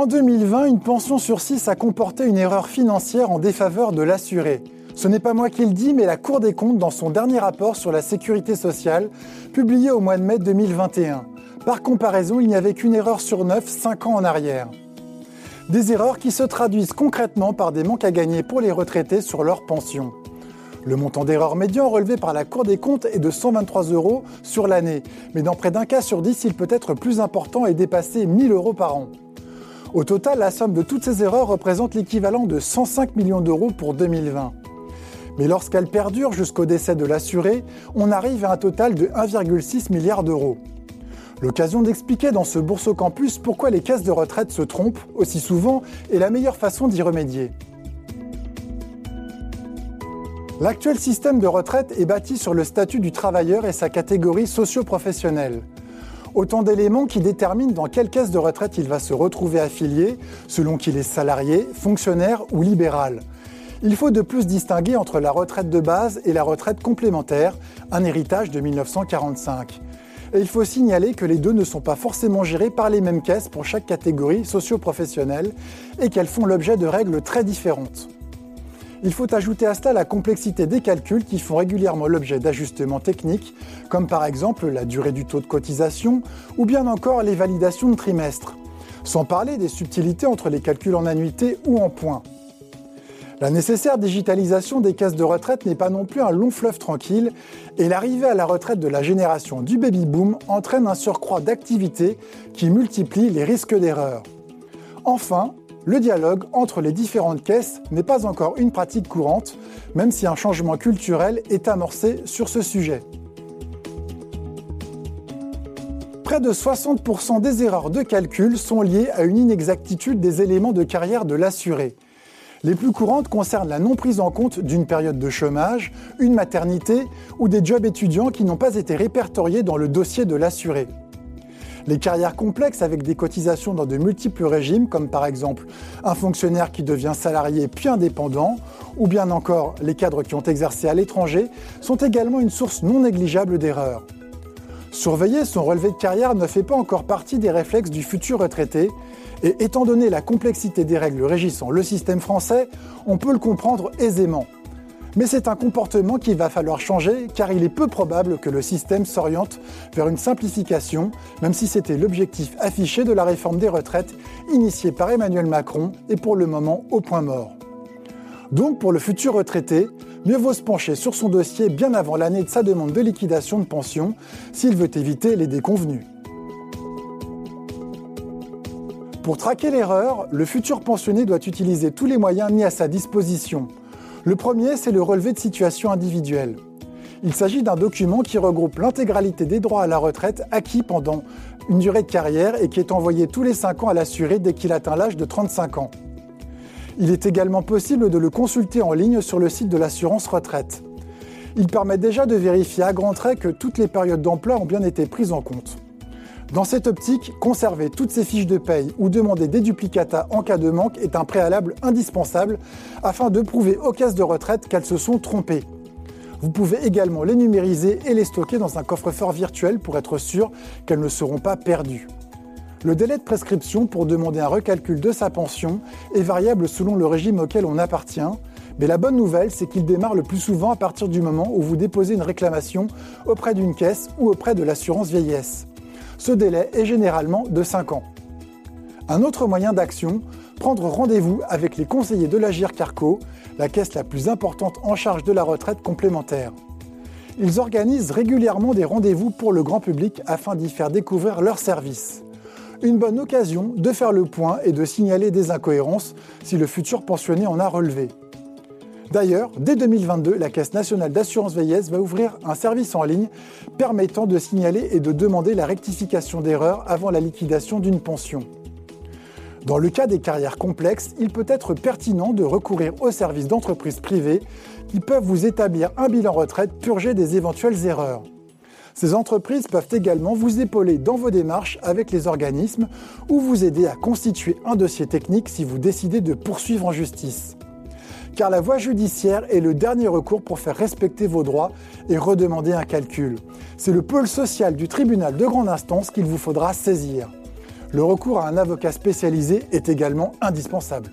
En 2020, une pension sur 6 a comporté une erreur financière en défaveur de l'assuré. Ce n'est pas moi qui le dis, mais la Cour des comptes dans son dernier rapport sur la sécurité sociale, publié au mois de mai 2021. Par comparaison, il n'y avait qu'une erreur sur 9, 5 ans en arrière. Des erreurs qui se traduisent concrètement par des manques à gagner pour les retraités sur leur pension. Le montant d'erreur médian relevé par la Cour des comptes est de 123 euros sur l'année, mais dans près d'un cas sur 10, il peut être plus important et dépasser 1000 euros par an. Au total, la somme de toutes ces erreurs représente l'équivalent de 105 millions d'euros pour 2020. Mais lorsqu'elle perdure jusqu'au décès de l'assuré, on arrive à un total de 1,6 milliard d'euros. L'occasion d'expliquer dans ce Bourse Campus pourquoi les caisses de retraite se trompent aussi souvent et la meilleure façon d'y remédier. L'actuel système de retraite est bâti sur le statut du travailleur et sa catégorie socio-professionnelle. Autant d'éléments qui déterminent dans quelle caisse de retraite il va se retrouver affilié, selon qu'il est salarié, fonctionnaire ou libéral. Il faut de plus distinguer entre la retraite de base et la retraite complémentaire, un héritage de 1945. Et il faut signaler que les deux ne sont pas forcément gérés par les mêmes caisses pour chaque catégorie socio-professionnelle et qu'elles font l'objet de règles très différentes. Il faut ajouter à cela la complexité des calculs qui font régulièrement l'objet d'ajustements techniques, comme par exemple la durée du taux de cotisation ou bien encore les validations de trimestre, sans parler des subtilités entre les calculs en annuité ou en points. La nécessaire digitalisation des caisses de retraite n'est pas non plus un long fleuve tranquille et l'arrivée à la retraite de la génération du baby-boom entraîne un surcroît d'activité qui multiplie les risques d'erreur. Enfin, le dialogue entre les différentes caisses n'est pas encore une pratique courante, même si un changement culturel est amorcé sur ce sujet. Près de 60% des erreurs de calcul sont liées à une inexactitude des éléments de carrière de l'assuré. Les plus courantes concernent la non prise en compte d'une période de chômage, une maternité ou des jobs étudiants qui n'ont pas été répertoriés dans le dossier de l'assuré. Les carrières complexes avec des cotisations dans de multiples régimes, comme par exemple un fonctionnaire qui devient salarié puis indépendant, ou bien encore les cadres qui ont exercé à l'étranger, sont également une source non négligeable d'erreurs. Surveiller son relevé de carrière ne fait pas encore partie des réflexes du futur retraité, et étant donné la complexité des règles régissant le système français, on peut le comprendre aisément. Mais c'est un comportement qu'il va falloir changer car il est peu probable que le système s'oriente vers une simplification, même si c'était l'objectif affiché de la réforme des retraites initiée par Emmanuel Macron et pour le moment au point mort. Donc pour le futur retraité, mieux vaut se pencher sur son dossier bien avant l'année de sa demande de liquidation de pension s'il veut éviter les déconvenus. Pour traquer l'erreur, le futur pensionné doit utiliser tous les moyens mis à sa disposition le premier, c'est le relevé de situation individuelle. Il s'agit d'un document qui regroupe l'intégralité des droits à la retraite acquis pendant une durée de carrière et qui est envoyé tous les 5 ans à l'assuré dès qu'il atteint l'âge de 35 ans. Il est également possible de le consulter en ligne sur le site de l'assurance retraite. Il permet déjà de vérifier à grands traits que toutes les périodes d'emploi ont bien été prises en compte. Dans cette optique, conserver toutes ces fiches de paye ou demander des duplicata en cas de manque est un préalable indispensable afin de prouver aux caisses de retraite qu'elles se sont trompées. Vous pouvez également les numériser et les stocker dans un coffre-fort virtuel pour être sûr qu'elles ne seront pas perdues. Le délai de prescription pour demander un recalcul de sa pension est variable selon le régime auquel on appartient, mais la bonne nouvelle, c'est qu'il démarre le plus souvent à partir du moment où vous déposez une réclamation auprès d'une caisse ou auprès de l'assurance vieillesse. Ce délai est généralement de 5 ans. Un autre moyen d'action, prendre rendez-vous avec les conseillers de l'Agir Carco, la caisse la plus importante en charge de la retraite complémentaire. Ils organisent régulièrement des rendez-vous pour le grand public afin d'y faire découvrir leurs services. Une bonne occasion de faire le point et de signaler des incohérences si le futur pensionné en a relevé. D'ailleurs, dès 2022, la Caisse nationale d'assurance vieillesse va ouvrir un service en ligne permettant de signaler et de demander la rectification d'erreurs avant la liquidation d'une pension. Dans le cas des carrières complexes, il peut être pertinent de recourir aux services d'entreprises privées qui peuvent vous établir un bilan retraite purgé des éventuelles erreurs. Ces entreprises peuvent également vous épauler dans vos démarches avec les organismes ou vous aider à constituer un dossier technique si vous décidez de poursuivre en justice car la voie judiciaire est le dernier recours pour faire respecter vos droits et redemander un calcul. C'est le pôle social du tribunal de grande instance qu'il vous faudra saisir. Le recours à un avocat spécialisé est également indispensable.